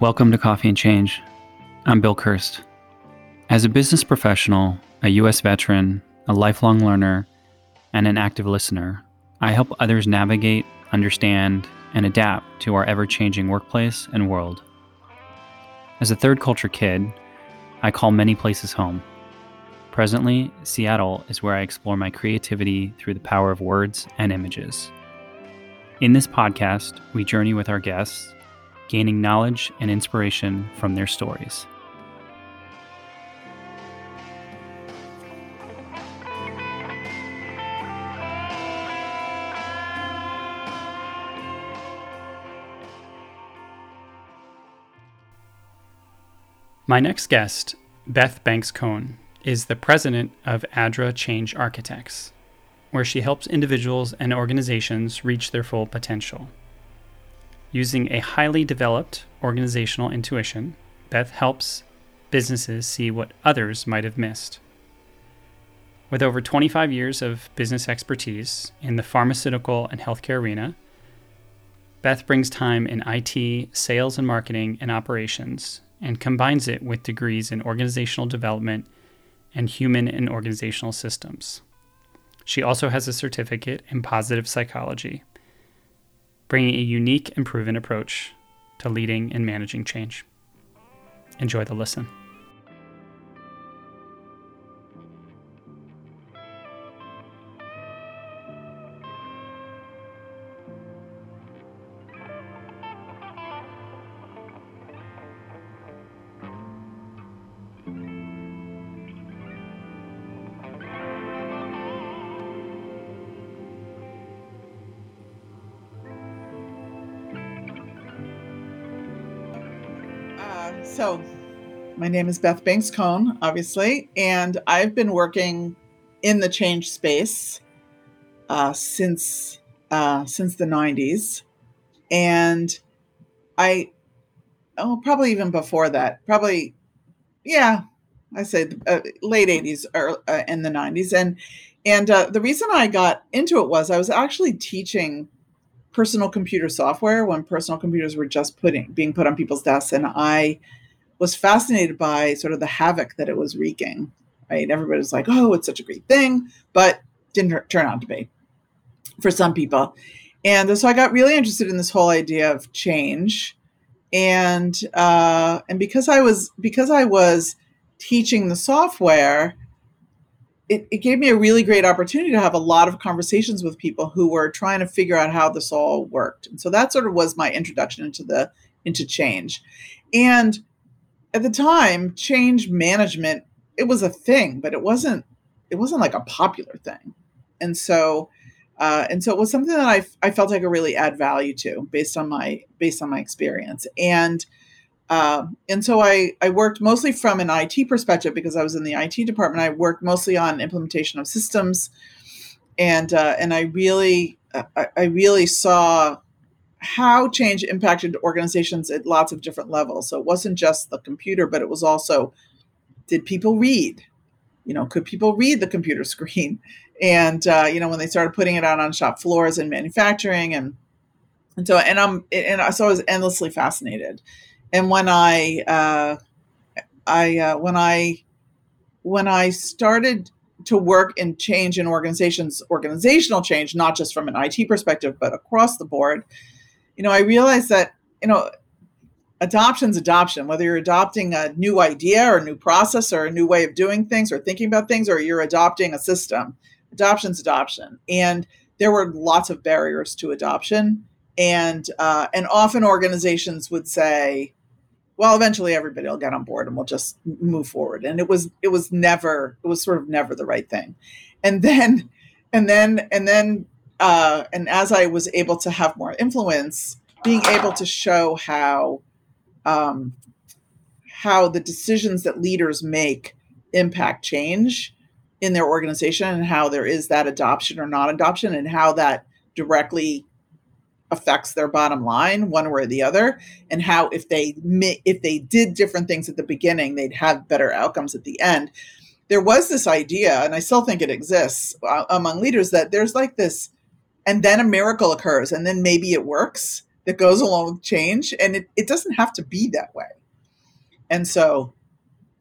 Welcome to Coffee and Change. I'm Bill Kirst. As a business professional, a U.S. veteran, a lifelong learner, and an active listener, I help others navigate, understand, and adapt to our ever changing workplace and world. As a third culture kid, I call many places home. Presently, Seattle is where I explore my creativity through the power of words and images. In this podcast, we journey with our guests gaining knowledge and inspiration from their stories. My next guest, Beth Banks Cohn, is the president of ADRA Change Architects, where she helps individuals and organizations reach their full potential. Using a highly developed organizational intuition, Beth helps businesses see what others might have missed. With over 25 years of business expertise in the pharmaceutical and healthcare arena, Beth brings time in IT, sales and marketing, and operations, and combines it with degrees in organizational development and human and organizational systems. She also has a certificate in positive psychology bringing a unique and proven approach to leading and managing change. Enjoy the listen. My name is Beth Banks Cohn, obviously, and I've been working in the change space uh, since uh, since the '90s, and I oh probably even before that, probably yeah, I say uh, late '80s or uh, in the '90s, and and uh, the reason I got into it was I was actually teaching personal computer software when personal computers were just putting being put on people's desks. And i was fascinated by sort of the havoc that it was wreaking. Right, everybody was like, "Oh, it's such a great thing," but didn't turn out to be for some people. And so I got really interested in this whole idea of change, and uh, and because I was because I was teaching the software, it, it gave me a really great opportunity to have a lot of conversations with people who were trying to figure out how this all worked. And so that sort of was my introduction into the into change. And at the time, change management it was a thing, but it wasn't it wasn't like a popular thing, and so uh, and so it was something that I, I felt I could really add value to based on my based on my experience and. Uh, and so I, I worked mostly from an IT perspective because I was in the IT department. I worked mostly on implementation of systems, and uh, and I really I, I really saw how change impacted organizations at lots of different levels. So it wasn't just the computer, but it was also did people read? You know, could people read the computer screen? And uh, you know, when they started putting it out on shop floors and manufacturing, and and so and I'm and so I was endlessly fascinated. And when I uh, I uh, when I when I started to work in change in organizations, organizational change, not just from an IT perspective, but across the board, you know, I realized that, you know, adoption's adoption, whether you're adopting a new idea or a new process or a new way of doing things or thinking about things, or you're adopting a system, adoption's adoption. And there were lots of barriers to adoption. And uh, and often organizations would say, well, eventually everybody will get on board and we'll just move forward. And it was it was never it was sort of never the right thing. And then and then and then uh, and as I was able to have more influence, being able to show how um, how the decisions that leaders make impact change in their organization and how there is that adoption or not adoption and how that directly affects their bottom line one way or the other and how if they if they did different things at the beginning they'd have better outcomes at the end. There was this idea and i still think it exists uh, among leaders that there's like this and then a miracle occurs and then maybe it works that goes along with change and it, it doesn't have to be that way. And so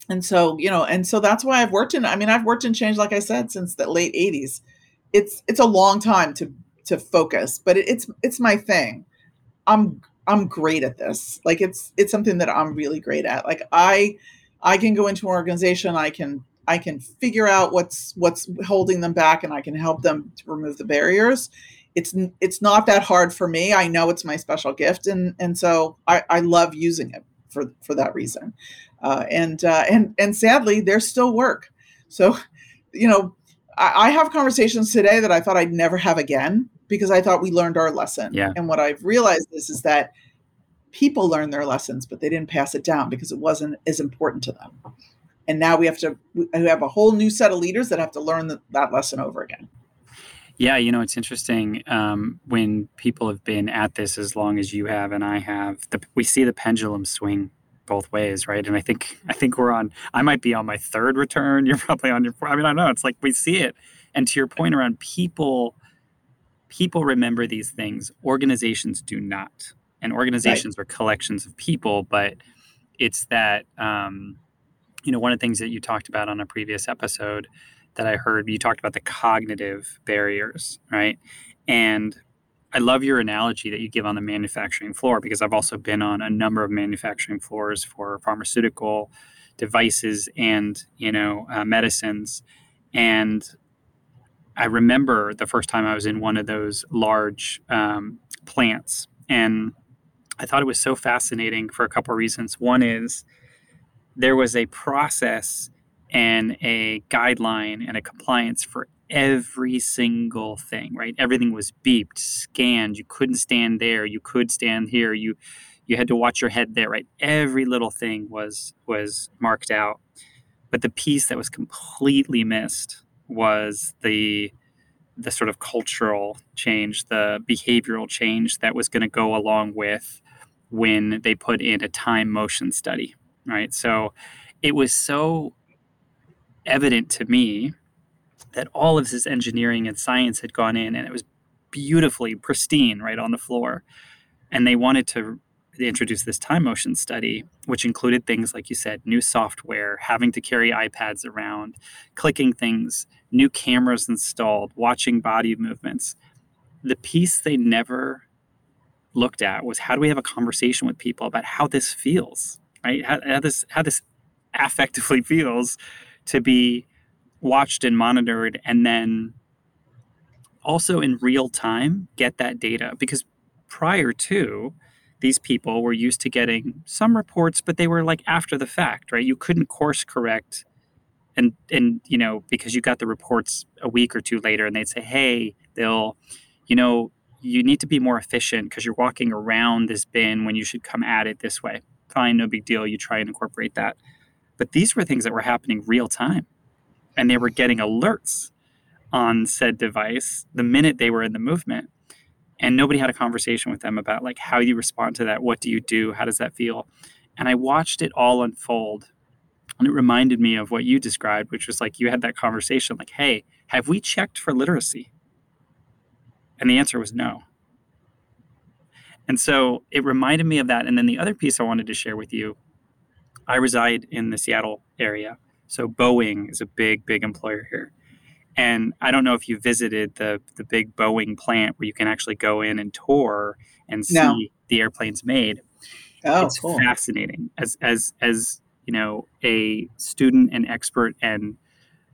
and so you know and so that's why i've worked in i mean i've worked in change like i said since the late 80s it's it's a long time to to focus but it, it's it's my thing. I'm i'm great at this. Like it's it's something that i'm really great at. Like i i can go into an organization i can i can figure out what's what's holding them back and i can help them to remove the barriers. It's it's not that hard for me. I know it's my special gift and and so i i love using it for for that reason. Uh, and uh, and and sadly there's still work. So you know I, I have conversations today that i thought i'd never have again because i thought we learned our lesson. Yeah. and what i've realized is is that people learned their lessons but they didn't pass it down because it wasn't as important to them and now we have to we have a whole new set of leaders that have to learn the, that lesson over again yeah, you know, it's interesting um, when people have been at this as long as you have and I have. The, we see the pendulum swing both ways, right? And I think I think we're on. I might be on my third return. You're probably on your. I mean, I know. It's like we see it. And to your point around people, people remember these things. Organizations do not, and organizations right. are collections of people. But it's that. Um, you know, one of the things that you talked about on a previous episode that I heard. You talked about the cognitive barriers, right? And I love your analogy that you give on the manufacturing floor because I've also been on a number of manufacturing floors for pharmaceutical devices and you know uh, medicines, and I remember the first time I was in one of those large um, plants, and I thought it was so fascinating for a couple of reasons. One is there was a process and a guideline and a compliance for every single thing right? Everything was beeped scanned. You couldn't stand there. You could stand here. You you had to watch your head there right? Every little thing was was marked out. But the piece that was completely missed was the the sort of cultural change the behavioral change that was going to go along with when they put in a time motion study right so it was so evident to me that all of this engineering and science had gone in and it was beautifully pristine right on the floor. And they wanted to introduce this time motion study, which included things like you said, new software, having to carry iPads around, clicking things, new cameras installed, watching body movements. The piece they never looked at was how do we have a conversation with people about how this feels, right? How, how this how this affectively feels to be watched and monitored and then also in real time get that data because prior to these people were used to getting some reports but they were like after the fact right you couldn't course correct and and you know because you got the reports a week or two later and they'd say hey they'll you know you need to be more efficient because you're walking around this bin when you should come at it this way fine no big deal you try and incorporate that but these were things that were happening real time. And they were getting alerts on said device the minute they were in the movement. And nobody had a conversation with them about like how you respond to that. What do you do? How does that feel? And I watched it all unfold. And it reminded me of what you described, which was like you had that conversation like, hey, have we checked for literacy? And the answer was no. And so it reminded me of that. And then the other piece I wanted to share with you I reside in the Seattle area. So Boeing is a big, big employer here. And I don't know if you visited the the big Boeing plant where you can actually go in and tour and see no. the airplanes made. Oh, it's cool. fascinating. As as as you know, a student and expert and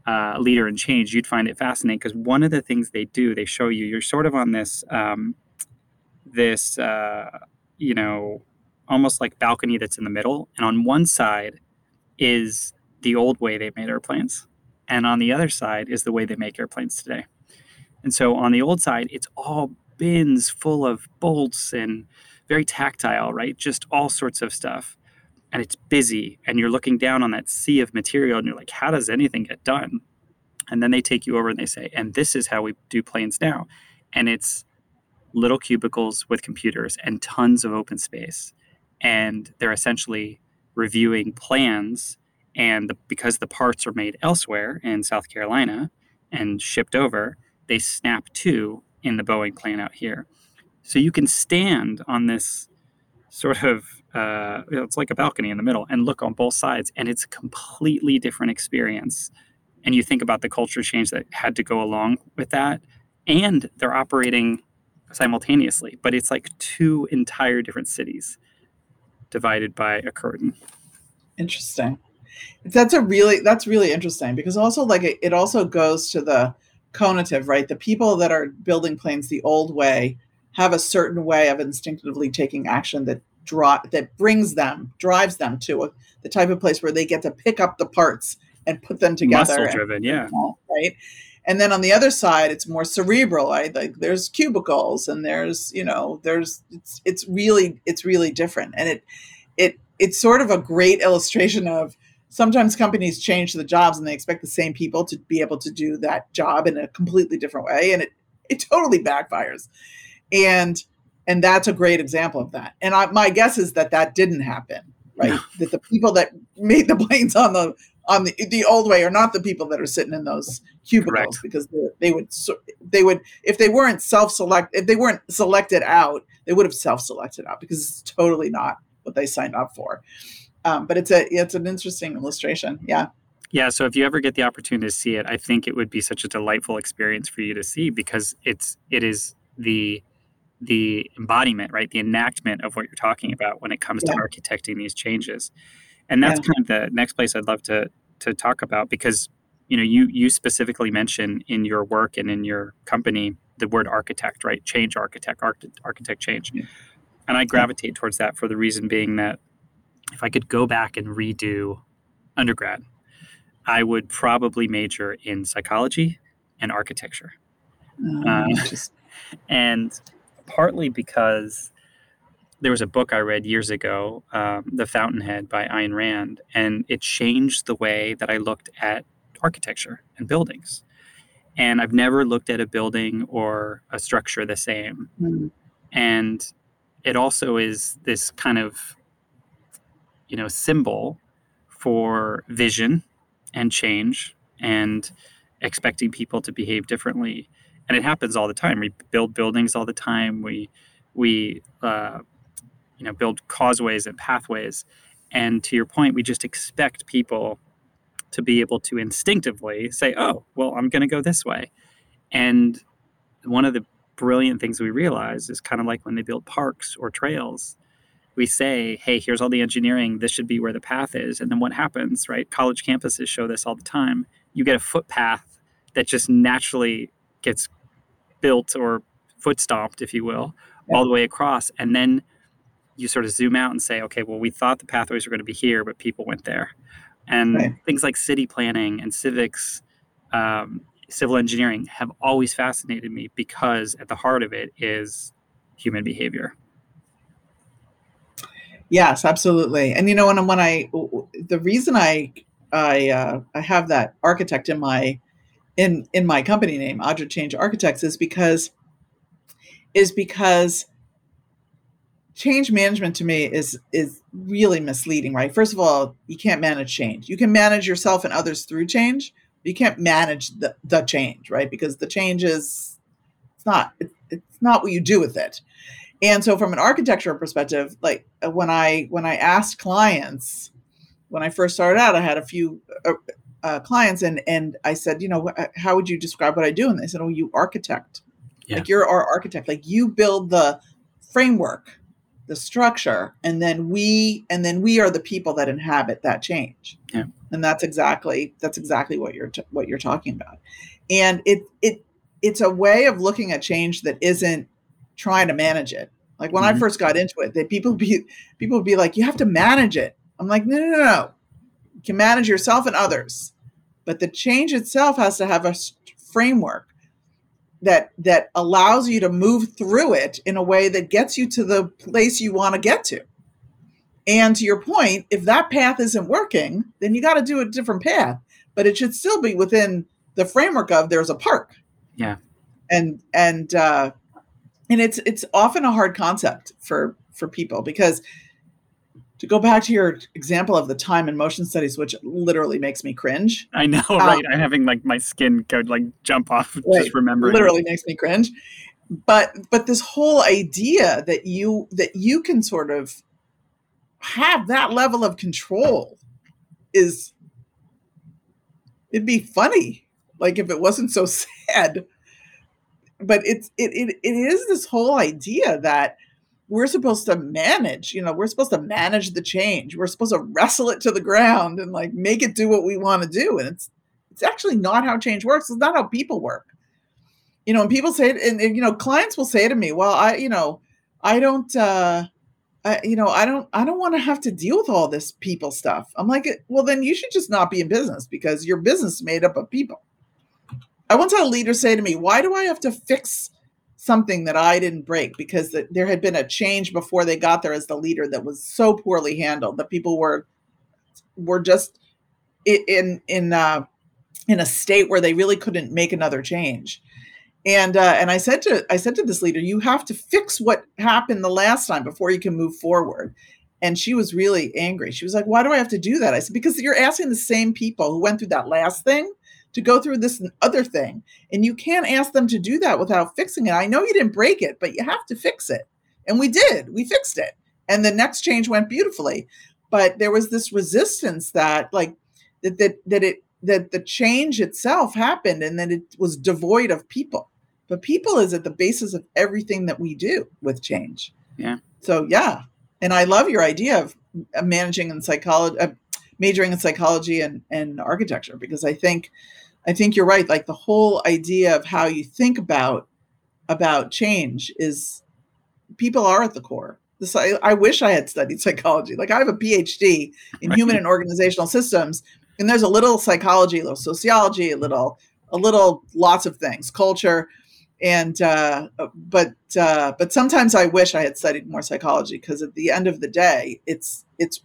uh, leader in change, you'd find it fascinating because one of the things they do, they show you, you're sort of on this um, this uh, you know almost like balcony that's in the middle. And on one side is the old way they made airplanes. And on the other side is the way they make airplanes today. And so on the old side, it's all bins full of bolts and very tactile, right? Just all sorts of stuff. And it's busy. And you're looking down on that sea of material and you're like, how does anything get done? And then they take you over and they say, and this is how we do planes now. And it's little cubicles with computers and tons of open space and they're essentially reviewing plans and the, because the parts are made elsewhere in South Carolina and shipped over, they snap to in the Boeing plant out here. So you can stand on this sort of uh, it's like a balcony in the middle and look on both sides, and it's a completely different experience. And you think about the culture change that had to go along with that, and they're operating simultaneously, but it's like two entire different cities divided by a curtain. Interesting. That's a really that's really interesting because also like it, it also goes to the conative, right? The people that are building planes the old way have a certain way of instinctively taking action that draw that brings them drives them to a, the type of place where they get to pick up the parts and put them together. Muscle driven, yeah. Right. And then on the other side, it's more cerebral. Right? Like there's cubicles and there's you know there's it's it's really it's really different, and it it it's sort of a great illustration of sometimes companies change the jobs and they expect the same people to be able to do that job in a completely different way, and it it totally backfires. And and that's a great example of that. And I, my guess is that that didn't happen, right? No. That the people that made the planes on the on the the old way are not the people that are sitting in those cubicles Correct. because they, they would they would if they weren't self select if they weren't selected out they would have self selected out because it's totally not what they signed up for. Um, but it's a it's an interesting illustration. Yeah. Yeah, so if you ever get the opportunity to see it, I think it would be such a delightful experience for you to see because it's it is the the embodiment, right? The enactment of what you're talking about when it comes yeah. to architecting these changes. And that's yeah. kind of the next place I'd love to to talk about because you know you you specifically mention in your work and in your company the word architect, right? Change architect, architect, architect change. Yeah. And I gravitate towards that for the reason being that if I could go back and redo undergrad, I would probably major in psychology and architecture. Oh, uh, and partly because there was a book I read years ago, um, The Fountainhead by Ayn Rand, and it changed the way that I looked at architecture and buildings. And I've never looked at a building or a structure the same. Mm. And it also is this kind of, you know, symbol for vision and change and expecting people to behave differently and it happens all the time. We build buildings all the time. We we uh, you know build causeways and pathways. And to your point, we just expect people to be able to instinctively say, "Oh, well, I'm going to go this way." And one of the brilliant things we realize is kind of like when they build parks or trails. We say, "Hey, here's all the engineering. This should be where the path is." And then what happens, right? College campuses show this all the time. You get a footpath that just naturally gets built or foot stomped, if you will, yeah. all the way across. And then you sort of zoom out and say, okay, well, we thought the pathways were going to be here, but people went there. And right. things like city planning and civics, um, civil engineering have always fascinated me because at the heart of it is human behavior. Yes, absolutely. And you know, when when I the reason I I uh, I have that architect in my in in my company name, Adra Change Architects, is because is because change management to me is is really misleading, right? First of all, you can't manage change. You can manage yourself and others through change. you can't manage the, the change, right? Because the change is it's not it, it's not what you do with it. And so from an architectural perspective, like uh, when I when I asked clients when I first started out, I had a few uh, uh, clients and and I said, you know, how would you describe what I do? And they said, oh, you architect, yeah. like you're our architect, like you build the framework, the structure, and then we and then we are the people that inhabit that change. Yeah. And that's exactly that's exactly what you're t- what you're talking about, and it it it's a way of looking at change that isn't trying to manage it. Like when mm-hmm. I first got into it, that people be people would be like, you have to manage it. I'm like, no, no, no. You can manage yourself and others but the change itself has to have a framework that that allows you to move through it in a way that gets you to the place you want to get to. And to your point if that path isn't working then you got to do a different path but it should still be within the framework of there's a park. Yeah. And and uh and it's it's often a hard concept for for people because to go back to your example of the time and motion studies, which literally makes me cringe. I know, right? Um, I'm having like my skin go like jump off right, just remembering. Literally makes me cringe. but but this whole idea that you that you can sort of have that level of control is it'd be funny like if it wasn't so sad but it's it, it it is this whole idea that we're supposed to manage you know we're supposed to manage the change we're supposed to wrestle it to the ground and like make it do what we want to do and it's it's actually not how change works it's not how people work you know and people say and, and you know clients will say to me well i you know i don't uh I, you know, I don't, I don't want to have to deal with all this people stuff. I'm like, well, then you should just not be in business because your business is made up of people. I once had a leader say to me, "Why do I have to fix something that I didn't break?" Because the, there had been a change before they got there as the leader that was so poorly handled that people were were just in in uh, in a state where they really couldn't make another change and uh, and I said to I said to this leader, you have to fix what happened the last time before you can move forward. And she was really angry. She was like, "Why do I have to do that?" I said, "Because you're asking the same people who went through that last thing to go through this other thing, and you can't ask them to do that without fixing it. I know you didn't break it, but you have to fix it." And we did. We fixed it, and the next change went beautifully. But there was this resistance that, like, that that that it that the change itself happened, and that it was devoid of people but people is at the basis of everything that we do with change. Yeah. So yeah, and I love your idea of managing in psychology, uh, majoring in psychology and and architecture because I think I think you're right. Like the whole idea of how you think about about change is people are at the core. This, I, I wish I had studied psychology. Like I have a PhD in right. human and organizational systems, and there's a little psychology, a little sociology, a little a little lots of things, culture and uh, but uh, but sometimes I wish I had studied more psychology because at the end of the day, it's it's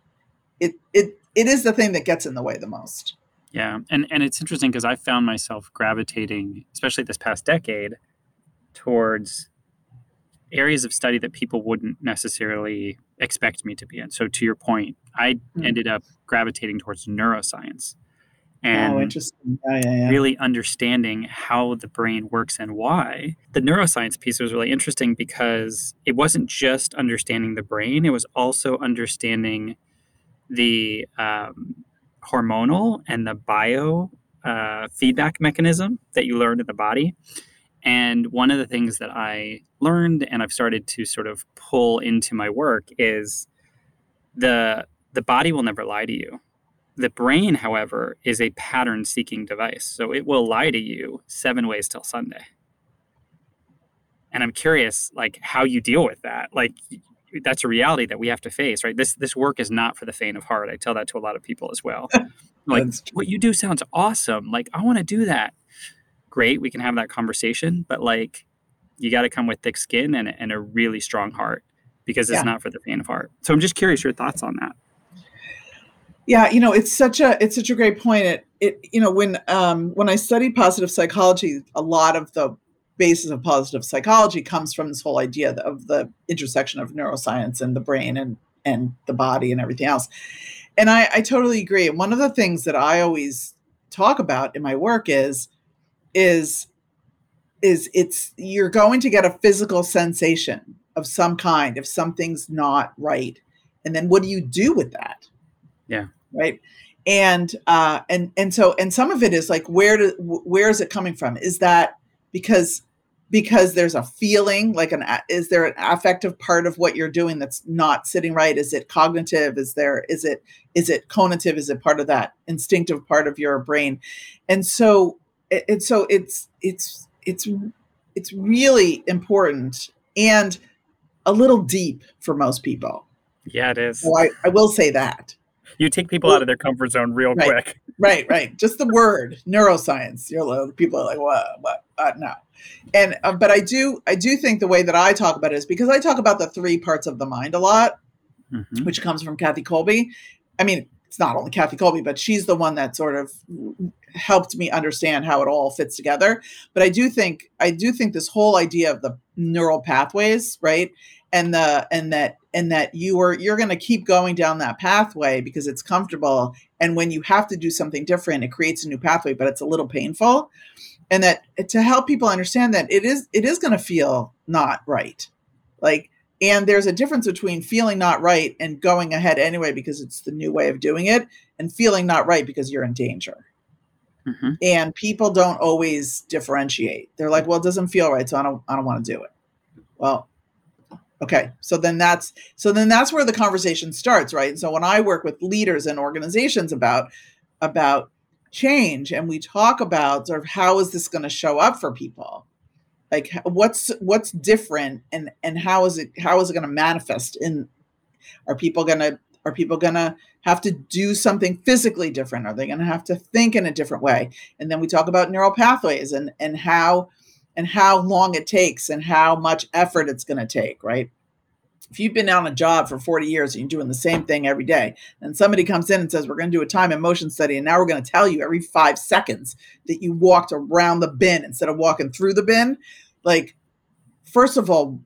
it it it is the thing that gets in the way the most. Yeah, and and it's interesting because I found myself gravitating, especially this past decade, towards areas of study that people wouldn't necessarily expect me to be in. So to your point, I mm-hmm. ended up gravitating towards neuroscience and oh, interesting. Yeah, yeah, yeah. really understanding how the brain works and why. The neuroscience piece was really interesting because it wasn't just understanding the brain, it was also understanding the um, hormonal and the bio uh, feedback mechanism that you learn in the body. And one of the things that I learned and I've started to sort of pull into my work is the the body will never lie to you the brain, however, is a pattern seeking device. So it will lie to you seven ways till Sunday. And I'm curious, like, how you deal with that. Like, that's a reality that we have to face, right? This this work is not for the faint of heart. I tell that to a lot of people as well. like, what you do sounds awesome. Like, I want to do that. Great, we can have that conversation, but like, you got to come with thick skin and, and a really strong heart because it's yeah. not for the faint of heart. So I'm just curious your thoughts on that yeah you know it's such a it's such a great point it it you know when um when i studied positive psychology a lot of the basis of positive psychology comes from this whole idea of the intersection of neuroscience and the brain and and the body and everything else. And i i totally agree. And one of the things that i always talk about in my work is is is it's you're going to get a physical sensation of some kind if something's not right. And then what do you do with that? Yeah. Right? And uh and and so and some of it is like where do where is it coming from? Is that because because there's a feeling like an is there an affective part of what you're doing that's not sitting right is it cognitive is there is it is it conative is it part of that instinctive part of your brain and so and so it's it's it's it's really important and a little deep for most people yeah it is so I, I will say that you take people out of their comfort zone real right, quick. Right, right. Just the word neuroscience. You're people are like, what? What? Uh, no. And uh, but I do, I do think the way that I talk about it is because I talk about the three parts of the mind a lot, mm-hmm. which comes from Kathy Kolbe. I mean, it's not only Kathy Kolbe, but she's the one that sort of helped me understand how it all fits together. But I do think, I do think this whole idea of the neural pathways, right? and the and that and that you are you're going to keep going down that pathway because it's comfortable and when you have to do something different it creates a new pathway but it's a little painful and that to help people understand that it is it is going to feel not right. Like and there's a difference between feeling not right and going ahead anyway because it's the new way of doing it and feeling not right because you're in danger. Mm-hmm. and people don't always differentiate. They're like well it doesn't feel right so i don't i don't want to do it. Well okay so then that's so then that's where the conversation starts right? So when i work with leaders and organizations about about change and we talk about sort of how is this going to show up for people? Like what's what's different and and how is it how is it going to manifest in are people going to are people going to have to do something physically different? Are they going to have to think in a different way? And then we talk about neural pathways and and how and how long it takes and how much effort it's going to take right if you've been on a job for 40 years and you're doing the same thing every day, and somebody comes in and says, We're going to do a time and motion study, and now we're going to tell you every five seconds that you walked around the bin instead of walking through the bin, like, first of all,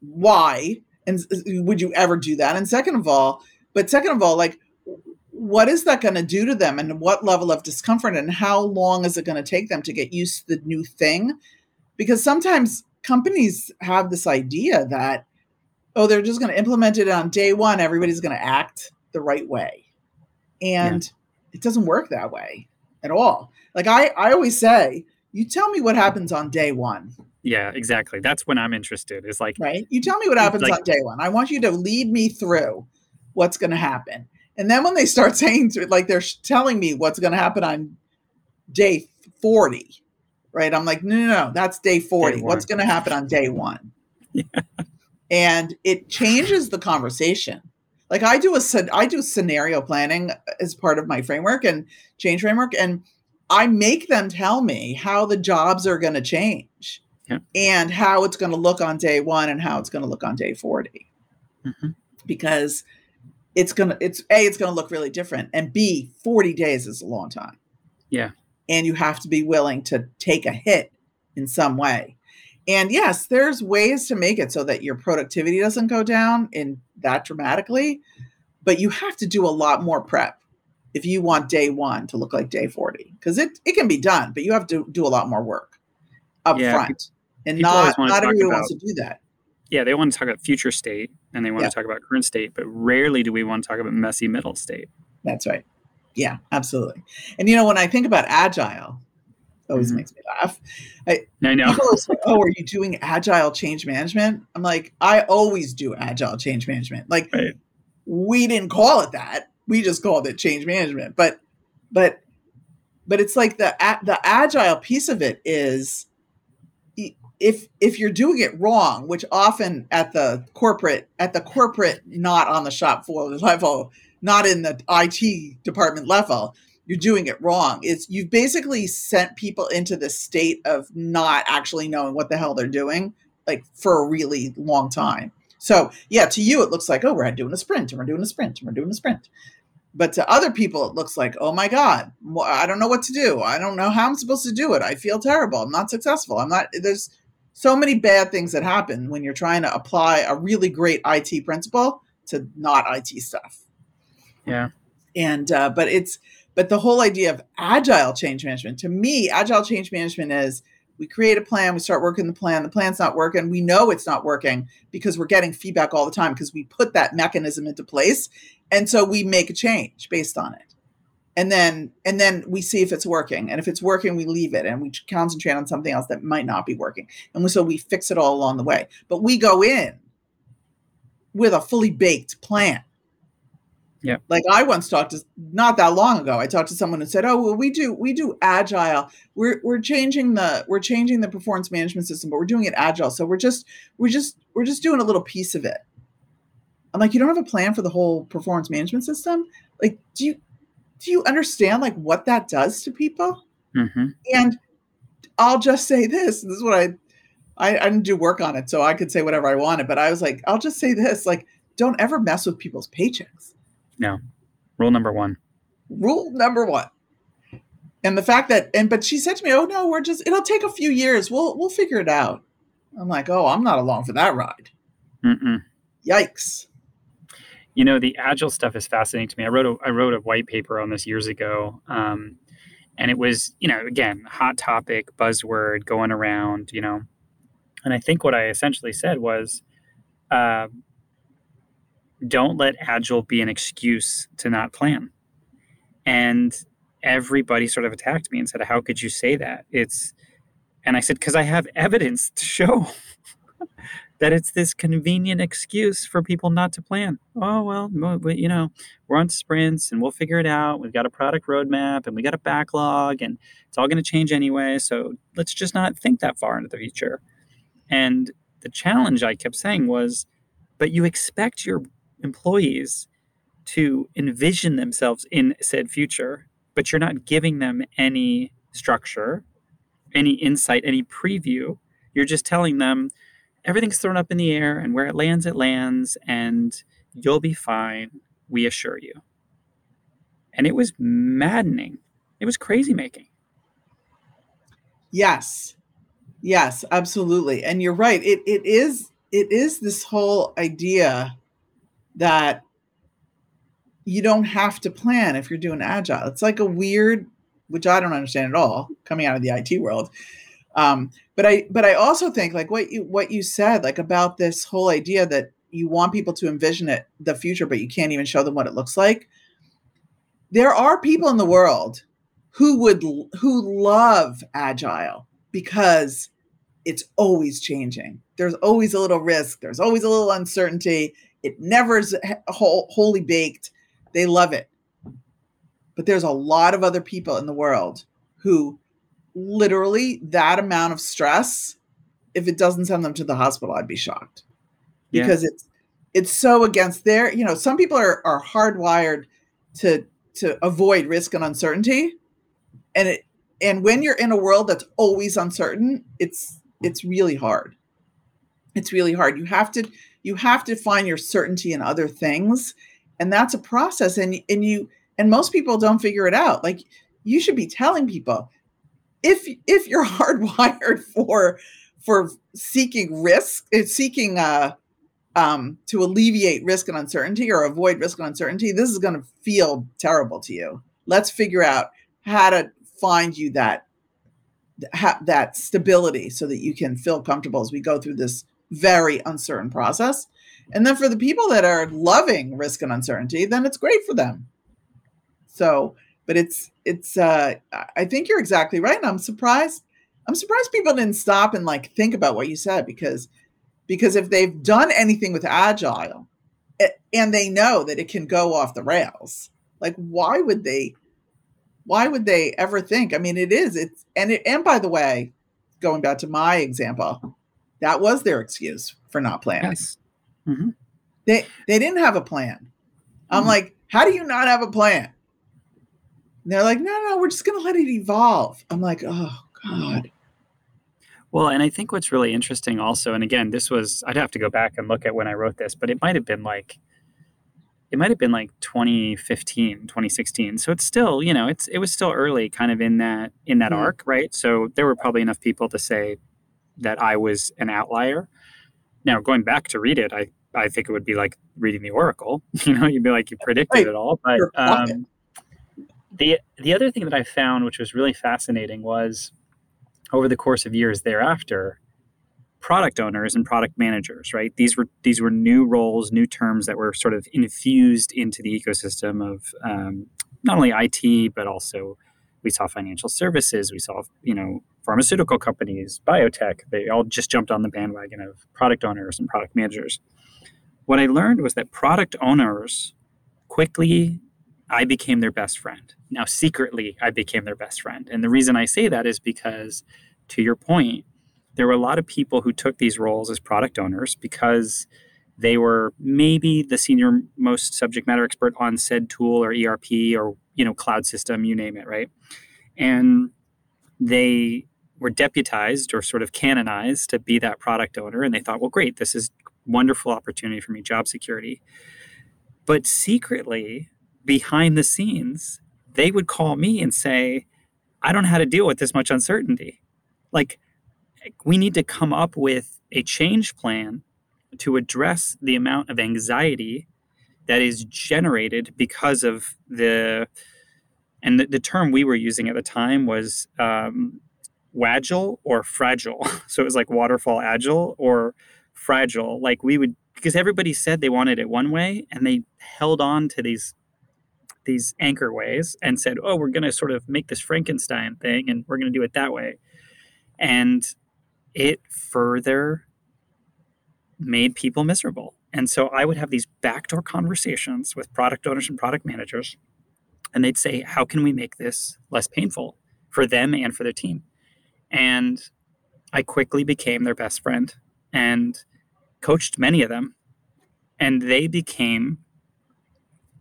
why? And would you ever do that? And second of all, but second of all, like, what is that going to do to them and what level of discomfort and how long is it going to take them to get used to the new thing? Because sometimes companies have this idea that oh, they're just going to implement it on day one. Everybody's going to act the right way. And yeah. it doesn't work that way at all. Like I, I always say, you tell me what happens on day one. Yeah, exactly. That's when I'm interested. Is like, right. You tell me what happens like, on day one. I want you to lead me through what's going to happen. And then when they start saying to like they're telling me what's going to happen on day 40, right? I'm like, no, no, no, that's day 40. Day what's going to happen on day one? Yeah and it changes the conversation. Like i do a i do scenario planning as part of my framework and change framework and i make them tell me how the jobs are going to change yeah. and how it's going to look on day one and how it's going to look on day 40 mm-hmm. because it's going to it's a it's going to look really different and b 40 days is a long time. Yeah. And you have to be willing to take a hit in some way and yes, there's ways to make it so that your productivity doesn't go down in that dramatically, but you have to do a lot more prep if you want day one to look like day 40 because it, it can be done but you have to do a lot more work up yeah, front and not not everyone about, wants to do that. Yeah they want to talk about future state and they want yeah. to talk about current state but rarely do we want to talk about messy middle state. That's right. Yeah absolutely. And you know when i think about agile always mm-hmm. makes me laugh. I, I know. Say, oh, are you doing agile change management? I'm like, I always do agile change management. Like, right. we didn't call it that. We just called it change management. But, but, but it's like the the agile piece of it is if if you're doing it wrong, which often at the corporate at the corporate not on the shop floor level, not in the IT department level, you're doing it wrong. It's you've basically sent people into the state of not actually knowing what the hell they're doing, like for a really long time. So yeah, to you it looks like, oh, we're doing a sprint and we're doing a sprint and we're doing a sprint. But to other people, it looks like, oh my God, I don't know what to do. I don't know how I'm supposed to do it. I feel terrible. I'm not successful. I'm not, there's so many bad things that happen when you're trying to apply a really great IT principle to not IT stuff. Yeah. And, uh, but it's, but the whole idea of agile change management, to me, agile change management is we create a plan, we start working the plan, the plan's not working, we know it's not working because we're getting feedback all the time because we put that mechanism into place. And so we make a change based on it. And then and then we see if it's working. And if it's working, we leave it and we concentrate on something else that might not be working. And so we fix it all along the way. But we go in with a fully baked plan yeah. Like I once talked to not that long ago, I talked to someone who said, "Oh, well, we do we do agile. We're we're changing the we're changing the performance management system, but we're doing it agile. So we're just we're just we're just doing a little piece of it." I'm like, "You don't have a plan for the whole performance management system? Like, do you do you understand like what that does to people?" Mm-hmm. And I'll just say this. This is what I, I I didn't do work on it, so I could say whatever I wanted. But I was like, I'll just say this: like, don't ever mess with people's paychecks no. Rule number one. Rule number one. And the fact that and but she said to me, "Oh no, we're just it'll take a few years. We'll we'll figure it out." I'm like, "Oh, I'm not along for that ride." Mm-mm. Yikes. You know, the agile stuff is fascinating to me. I wrote a I wrote a white paper on this years ago, um, and it was you know again hot topic buzzword going around you know and i think what i essentially said was uh, don't let agile be an excuse to not plan and everybody sort of attacked me and said how could you say that it's and i said because i have evidence to show that it's this convenient excuse for people not to plan. Oh, well, you know, we're on sprints and we'll figure it out. We've got a product roadmap and we got a backlog and it's all going to change anyway. So let's just not think that far into the future. And the challenge I kept saying was, but you expect your employees to envision themselves in said future, but you're not giving them any structure, any insight, any preview. You're just telling them, everything's thrown up in the air and where it lands it lands and you'll be fine. We assure you. And it was maddening. It was crazy making. Yes. Yes absolutely. And you're right. It, it is it is this whole idea that you don't have to plan if you're doing agile it's like a weird which i don't understand at all coming out of the it world um, but I but I also think like what you what you said like about this whole idea that you want people to envision it the future, but you can't even show them what it looks like. There are people in the world who would who love agile because it's always changing. There's always a little risk. There's always a little uncertainty. It never is wholly baked. They love it. But there's a lot of other people in the world who literally that amount of stress if it doesn't send them to the hospital i'd be shocked because yeah. it's it's so against their you know some people are are hardwired to to avoid risk and uncertainty and it and when you're in a world that's always uncertain it's it's really hard it's really hard you have to you have to find your certainty in other things and that's a process and and you and most people don't figure it out like you should be telling people if if you're hardwired for for seeking risk, eh, seeking uh, um, to alleviate risk and uncertainty or avoid risk and uncertainty, this is going to feel terrible to you. Let's figure out how to find you that that stability so that you can feel comfortable as we go through this very uncertain process. And then for the people that are loving risk and uncertainty, then it's great for them. So but it's it's uh i think you're exactly right and i'm surprised i'm surprised people didn't stop and like think about what you said because because if they've done anything with agile and they know that it can go off the rails like why would they why would they ever think i mean it is it's and it and by the way going back to my example that was their excuse for not planning yes. mm-hmm. they they didn't have a plan i'm mm-hmm. like how do you not have a plan and they're like, no, no, we're just going to let it evolve. I'm like, oh, God. Well, and I think what's really interesting also, and again, this was, I'd have to go back and look at when I wrote this, but it might have been like, it might have been like 2015 2016 so it's still you know it's it was still early kind of in that in that mm-hmm. arc right so there were probably enough people to say that i was an outlier now going back to read it i i think it would be like reading the oracle you know you'd be like you predicted right. it all but um, the the other thing that I found, which was really fascinating, was over the course of years thereafter, product owners and product managers, right? These were these were new roles, new terms that were sort of infused into the ecosystem of um, not only IT but also we saw financial services, we saw you know pharmaceutical companies, biotech. They all just jumped on the bandwagon of product owners and product managers. What I learned was that product owners quickly I became their best friend. Now, secretly, I became their best friend. And the reason I say that is because, to your point, there were a lot of people who took these roles as product owners because they were maybe the senior most subject matter expert on said tool or ERP or you know cloud system, you name it, right? And they were deputized or sort of canonized to be that product owner, and they thought, well, great, this is wonderful opportunity for me, job security. But secretly, behind the scenes, they would call me and say, I don't know how to deal with this much uncertainty. Like, we need to come up with a change plan to address the amount of anxiety that is generated because of the And the, the term we were using at the time was um, wagile or fragile. So it was like waterfall agile or fragile. Like we would, because everybody said they wanted it one way and they held on to these these anchor ways and said, oh, we're going to sort of make this Frankenstein thing and we're going to do it that way. And it further made people miserable. And so I would have these backdoor conversations with product owners and product managers, and they'd say, How can we make this less painful for them and for their team? And I quickly became their best friend and coached many of them. And they became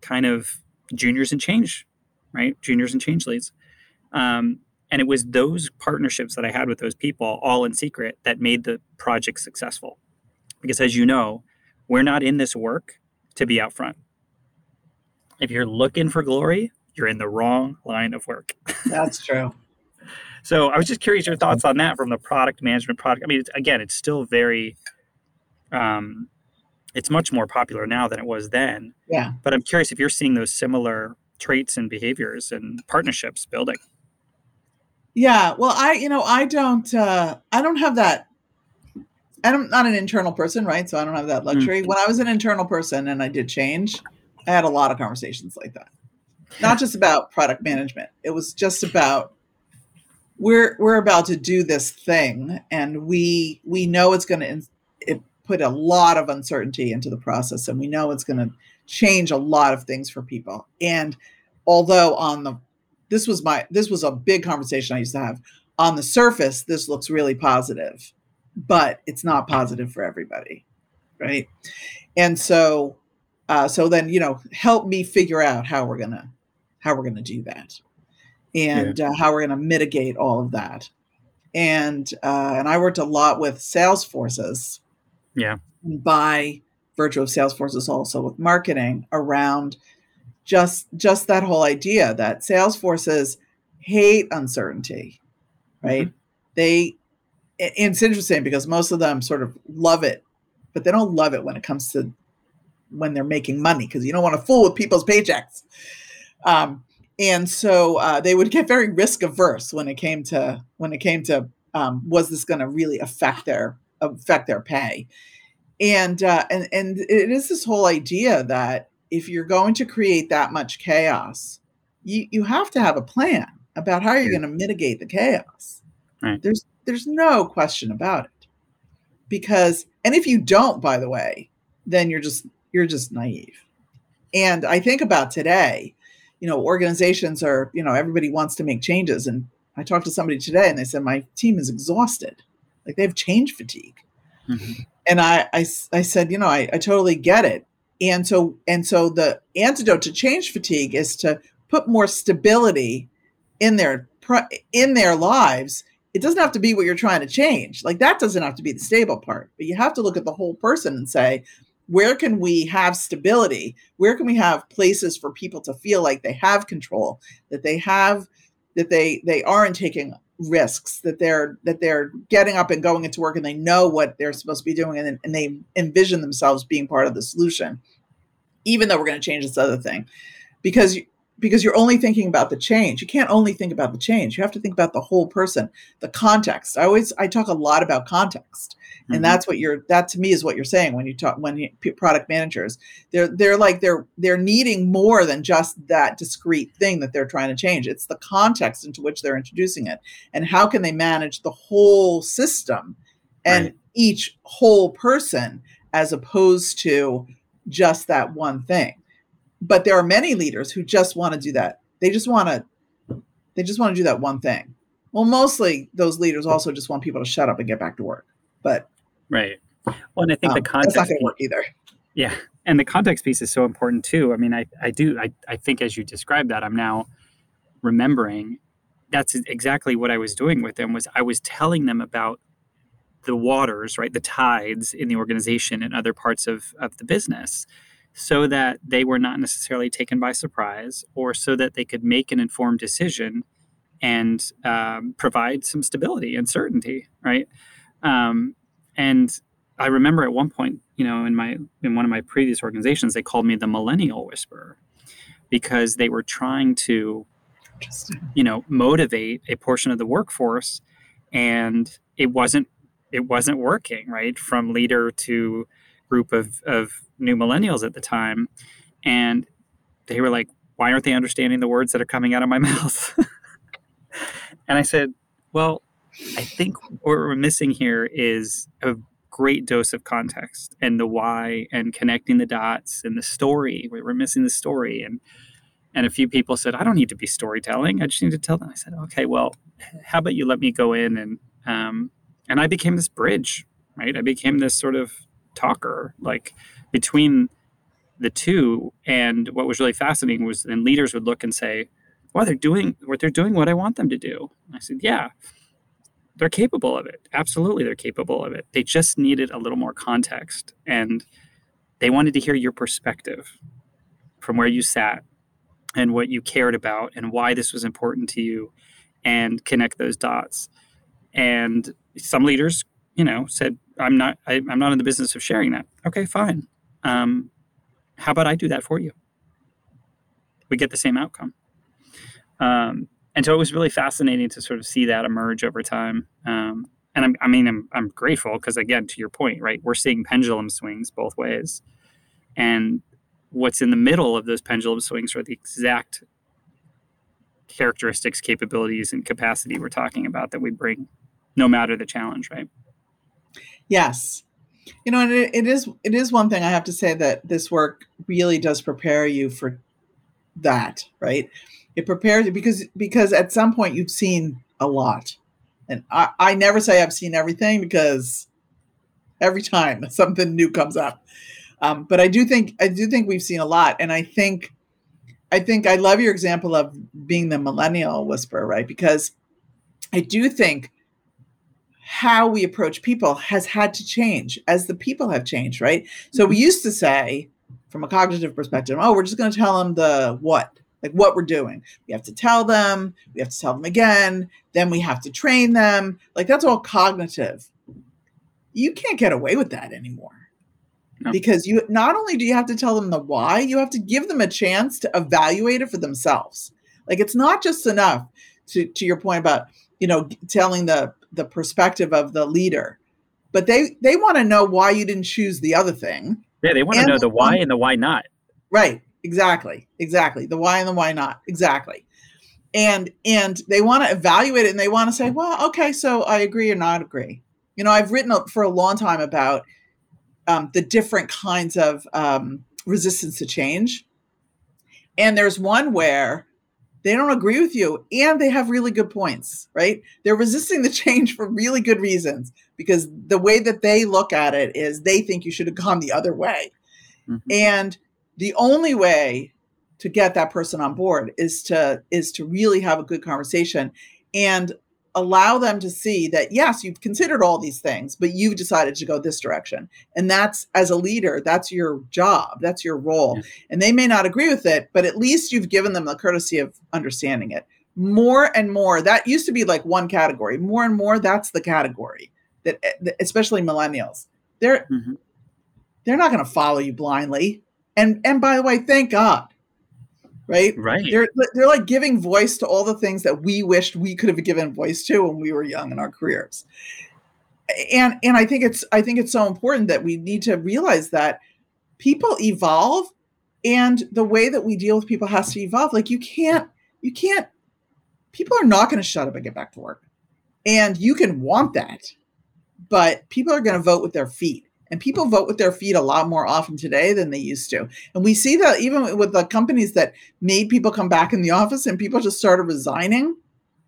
kind of juniors and change, right? Juniors and change leads. Um, and it was those partnerships that I had with those people, all in secret, that made the project successful. Because as you know, we're not in this work to be out front. If you're looking for glory, you're in the wrong line of work. That's true. So I was just curious your thoughts on that from the product management product. I mean, it's, again, it's still very, um, it's much more popular now than it was then. Yeah. But I'm curious if you're seeing those similar traits and behaviors and partnerships building. Yeah. Well, I, you know, I don't, uh, I don't have that I'm not an internal person, right? So I don't have that luxury. Mm. When I was an internal person and I did change, I had a lot of conversations like that. Not just about product management. It was just about we're we're about to do this thing and we we know it's going to put a lot of uncertainty into the process and we know it's going to change a lot of things for people. And although on the this was my this was a big conversation I used to have on the surface this looks really positive but it's not positive for everybody right and so uh, so then you know help me figure out how we're gonna how we're gonna do that and yeah. uh, how we're gonna mitigate all of that and uh, and i worked a lot with sales forces yeah by virtue of sales forces also with marketing around just just that whole idea that sales forces hate uncertainty right mm-hmm. they it's interesting because most of them sort of love it, but they don't love it when it comes to when they're making money because you don't want to fool with people's paychecks. Um, and so uh, they would get very risk averse when it came to when it came to um, was this going to really affect their affect their pay, and uh, and and it is this whole idea that if you're going to create that much chaos, you you have to have a plan about how you're going to mitigate the chaos. Right. There's there's no question about it. Because and if you don't, by the way, then you're just you're just naive. And I think about today, you know, organizations are, you know, everybody wants to make changes. And I talked to somebody today and they said, my team is exhausted. Like they have change fatigue. Mm-hmm. And I, I, I said, you know, I, I totally get it. And so, and so the antidote to change fatigue is to put more stability in their, in their lives it doesn't have to be what you're trying to change. Like that doesn't have to be the stable part, but you have to look at the whole person and say, where can we have stability? Where can we have places for people to feel like they have control, that they have, that they they aren't taking risks, that they're that they're getting up and going into work and they know what they're supposed to be doing and, and they envision themselves being part of the solution, even though we're going to change this other thing, because because you're only thinking about the change. You can't only think about the change. You have to think about the whole person, the context. I always I talk a lot about context. Mm-hmm. And that's what you're that to me is what you're saying when you talk when you, product managers they're they're like they're they're needing more than just that discrete thing that they're trying to change. It's the context into which they're introducing it and how can they manage the whole system and right. each whole person as opposed to just that one thing but there are many leaders who just want to do that. They just want to they just want to do that one thing. Well, mostly those leaders also just want people to shut up and get back to work. But right. Well, and I think um, the context that's not going to work either. Yeah, and the context piece is so important too. I mean, I I do I I think as you described that, I'm now remembering that's exactly what I was doing with them was I was telling them about the waters, right, the tides in the organization and other parts of of the business so that they were not necessarily taken by surprise or so that they could make an informed decision and um, provide some stability and certainty right um, and i remember at one point you know in my in one of my previous organizations they called me the millennial whisperer because they were trying to you know, motivate a portion of the workforce, and it wasn't it wasn't working right from leader to group of of new millennials at the time, and they were like, "Why aren't they understanding the words that are coming out of my mouth?" and I said, "Well, I think what we're missing here is a great dose of context and the why and connecting the dots and the story. We're missing the story. And and a few people said, I don't need to be storytelling. I just need to tell them. I said, okay, well, how about you let me go in and um, and I became this bridge, right? I became this sort of talker, like between the two. And what was really fascinating was then leaders would look and say, "Well, they're doing what they're doing what I want them to do." I said, "Yeah, they're capable of it. Absolutely, they're capable of it. They just needed a little more context, and they wanted to hear your perspective from where you sat and what you cared about and why this was important to you, and connect those dots." And some leaders, you know, said, "I'm not. I, am not in the business of sharing that." Okay, fine. Um, how about I do that for you? We get the same outcome. Um, and so it was really fascinating to sort of see that emerge over time. Um, and I'm, i mean, I'm, I'm grateful because, again, to your point, right, we're seeing pendulum swings both ways. And what's in the middle of those pendulum swings are the exact characteristics, capabilities, and capacity we're talking about that we bring, no matter the challenge, right? Yes. You know, and it, it is it is one thing I have to say that this work really does prepare you for that, right? It prepares you because because at some point you've seen a lot. And I, I never say i've seen everything because every time something new comes up. Um, but i do think i do think we've seen a lot. And i think i think i love your example of being the millennial whisperer right? Because i do think how we approach people has had to change as the people have changed right? So we mm-hmm. used to say from a cognitive perspective oh we're just going to tell them the what like what we're doing. We have to tell them, we have to tell them again, then we have to train them. Like that's all cognitive. You can't get away with that anymore. No. Because you not only do you have to tell them the why, you have to give them a chance to evaluate it for themselves. Like it's not just enough to to your point about, you know, telling the the perspective of the leader, but they they want to know why you didn't choose the other thing. Yeah, they want to know the why and the why not. Right. Exactly. Exactly. The why and the why not. Exactly. And and they want to evaluate it and they want to say, well, okay, so I agree or not agree. You know, I've written for a long time about um, the different kinds of um, resistance to change. And there's one where they don't agree with you and they have really good points, right? They're resisting the change for really good reasons because the way that they look at it is they think you should have gone the other way. Mm-hmm. And the only way to get that person on board is to is to really have a good conversation and allow them to see that yes you've considered all these things but you've decided to go this direction. And that's as a leader that's your job that's your role. Yeah. and they may not agree with it but at least you've given them the courtesy of understanding it. More and more that used to be like one category. More and more that's the category that eh, especially millennials. They're mm-hmm. they're not going to follow you blindly and and by the way, thank God. Right? Right. They're they're like giving voice to all the things that we wished we could have given voice to when we were young in our careers. And and I think it's I think it's so important that we need to realize that people evolve and the way that we deal with people has to evolve. Like you can't you can't people are not going to shut up and get back to work. And you can want that, but people are going to vote with their feet. And people vote with their feet a lot more often today than they used to. And we see that even with the companies that made people come back in the office and people just started resigning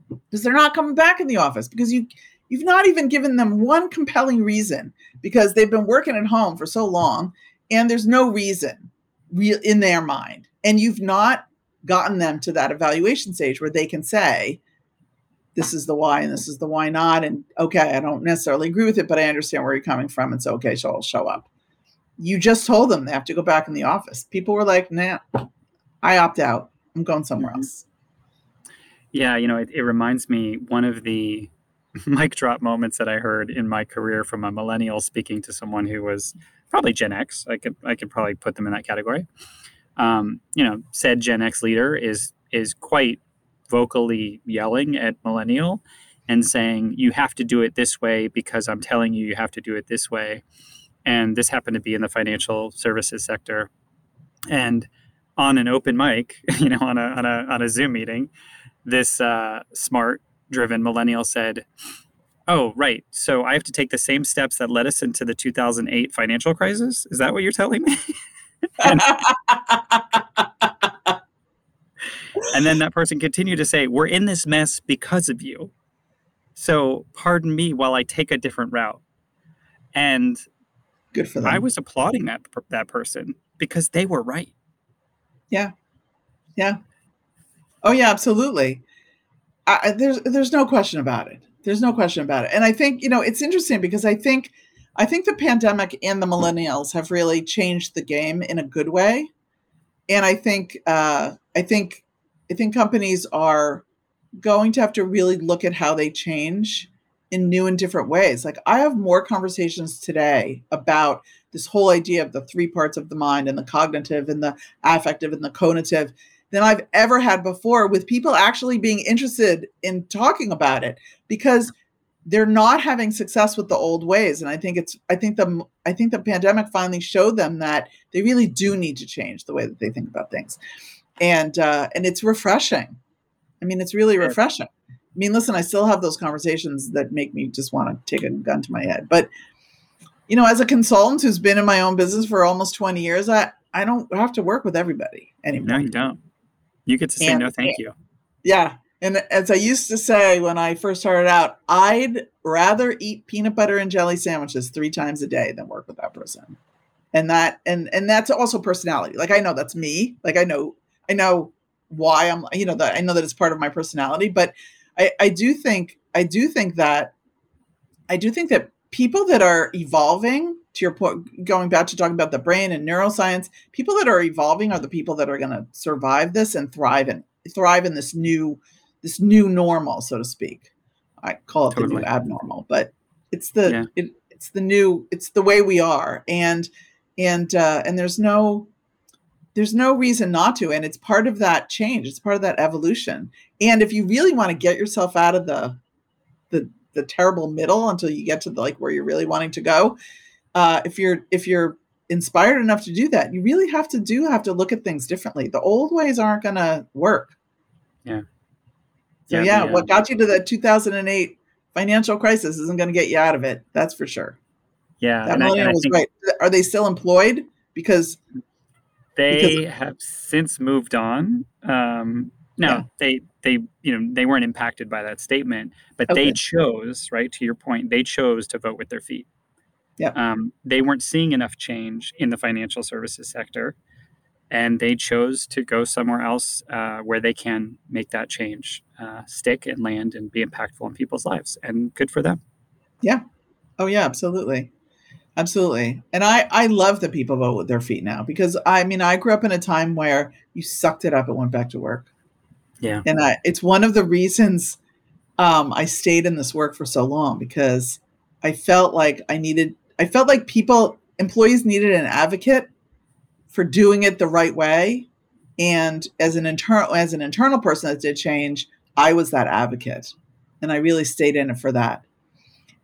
because they're not coming back in the office because you you've not even given them one compelling reason because they've been working at home for so long and there's no reason in their mind. And you've not gotten them to that evaluation stage where they can say, this is the why and this is the why not. And okay, I don't necessarily agree with it, but I understand where you're coming from. And so, okay, so I'll show up. You just told them they have to go back in the office. People were like, nah, I opt out. I'm going somewhere mm-hmm. else. Yeah, you know, it, it reminds me one of the mic drop moments that I heard in my career from a millennial speaking to someone who was probably Gen X. I could I could probably put them in that category. Um, you know, said Gen X leader is is quite vocally yelling at millennial and saying you have to do it this way because I'm telling you you have to do it this way. And this happened to be in the financial services sector. And on an open mic, you know, on a on a on a Zoom meeting, this uh, smart driven millennial said, "Oh, right. So I have to take the same steps that led us into the 2008 financial crisis. Is that what you're telling me?" and, and then that person continued to say, "We're in this mess because of you." So pardon me while I take a different route. And good for them. I was applauding that that person because they were right. Yeah. Yeah. Oh yeah, absolutely. I, there's there's no question about it. There's no question about it. And I think you know it's interesting because I think I think the pandemic and the millennials have really changed the game in a good way. And I think uh, I think I think companies are going to have to really look at how they change in new and different ways. Like I have more conversations today about this whole idea of the three parts of the mind and the cognitive and the affective and the conative than I've ever had before with people actually being interested in talking about it because they're not having success with the old ways and I think it's I think the I think the pandemic finally showed them that they really do need to change the way that they think about things. And uh and it's refreshing I mean, it's really refreshing. I mean, listen, I still have those conversations that make me just want to take a gun to my head. But you know, as a consultant who's been in my own business for almost 20 years, I I don't have to work with everybody anymore. No, you don't. You get to say and, no thank you. Yeah. And as I used to say when I first started out, I'd rather eat peanut butter and jelly sandwiches three times a day than work with that person. And that and and that's also personality. Like I know that's me. Like I know I know why I'm, you know, that I know that it's part of my personality, but I, I do think, I do think that, I do think that people that are evolving, to your point, going back to talking about the brain and neuroscience, people that are evolving are the people that are going to survive this and thrive and thrive in this new, this new normal, so to speak. I call it totally. the new abnormal, but it's the, yeah. it, it's the new, it's the way we are. And, and, uh, and there's no, there's no reason not to and it's part of that change it's part of that evolution. And if you really want to get yourself out of the the the terrible middle until you get to the, like where you're really wanting to go uh, if you're if you're inspired enough to do that you really have to do have to look at things differently. The old ways aren't going to work. Yeah. So yeah, yeah, yeah what got you to the 2008 financial crisis isn't going to get you out of it that's for sure. Yeah that millennial was right. are they still employed? Because they because have since moved on. Um, no, yeah. they they you know they weren't impacted by that statement, but okay. they chose right to your point. They chose to vote with their feet. Yeah. Um, they weren't seeing enough change in the financial services sector, and they chose to go somewhere else uh, where they can make that change uh, stick and land and be impactful in people's lives. And good for them. Yeah. Oh yeah, absolutely. Absolutely. And I, I love that people vote with their feet now because I mean, I grew up in a time where you sucked it up and went back to work. Yeah. And I, it's one of the reasons um, I stayed in this work for so long because I felt like I needed, I felt like people, employees needed an advocate for doing it the right way. And as an internal, as an internal person that did change, I was that advocate and I really stayed in it for that.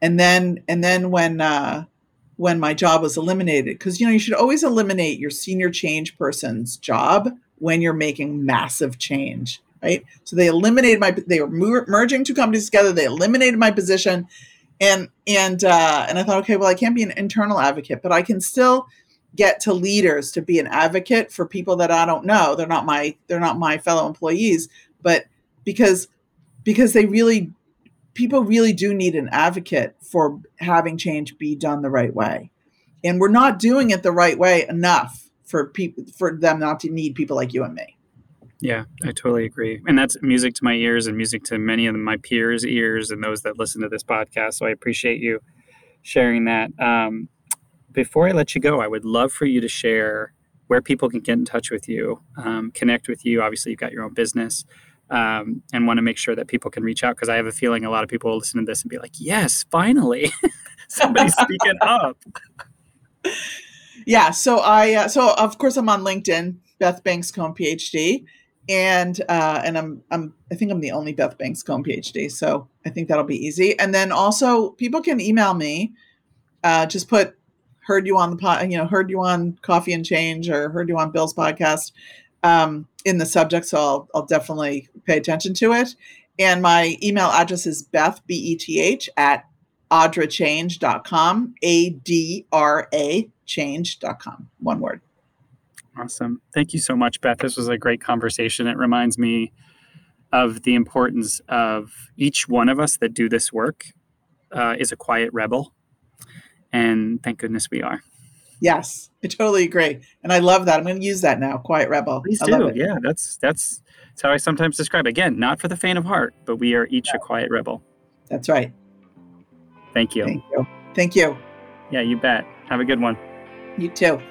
And then, and then when, uh, when my job was eliminated because you know you should always eliminate your senior change person's job when you're making massive change right? So they eliminated my they were merging two companies together they eliminated my position and and uh, and i thought okay well i can't be an internal advocate but i can still get to leaders to be an advocate for people that i don't know. They're not my they're not my fellow employees but because because they really people really do need an advocate for having change be done the right way. And we're not doing it the right way enough for people for them not to need people like you and me. Yeah, I totally agree. And that's music to my ears and music to many of my peers' ears and those that listen to this podcast. So I appreciate you sharing that. Um, before I let you go, I would love for you to share where people can get in touch with you, um, connect with you. Obviously, you've got your own business um, and want to make sure that people can reach out because I have a feeling a lot of people will listen to this and be like, yes, finally, somebody's speaking up. Yeah. So I, uh, so of course I'm on LinkedIn, Beth Banks Cohn PhD. and uh, and I'm I'm I think I'm the only Beth Banks Cohn PhD, so I think that'll be easy. And then also people can email me. Uh, just put heard you on the pod, you know, heard you on Coffee and Change or heard you on Bill's podcast um, in the subject, so I'll I'll definitely pay attention to it. And my email address is Beth B E T H at adrachange.com, A D R A change.com. One word. Awesome. Thank you so much, Beth. This was a great conversation. It reminds me of the importance of each one of us that do this work uh, is a quiet rebel. And thank goodness we are. Yes, I totally agree. And I love that. I'm going to use that now. Quiet rebel. Please I do. Yeah, that's that's that's how I sometimes describe. Again, not for the faint of heart, but we are each a quiet rebel. That's right. Thank you. Thank you. Thank you. Yeah, you bet. Have a good one. You too.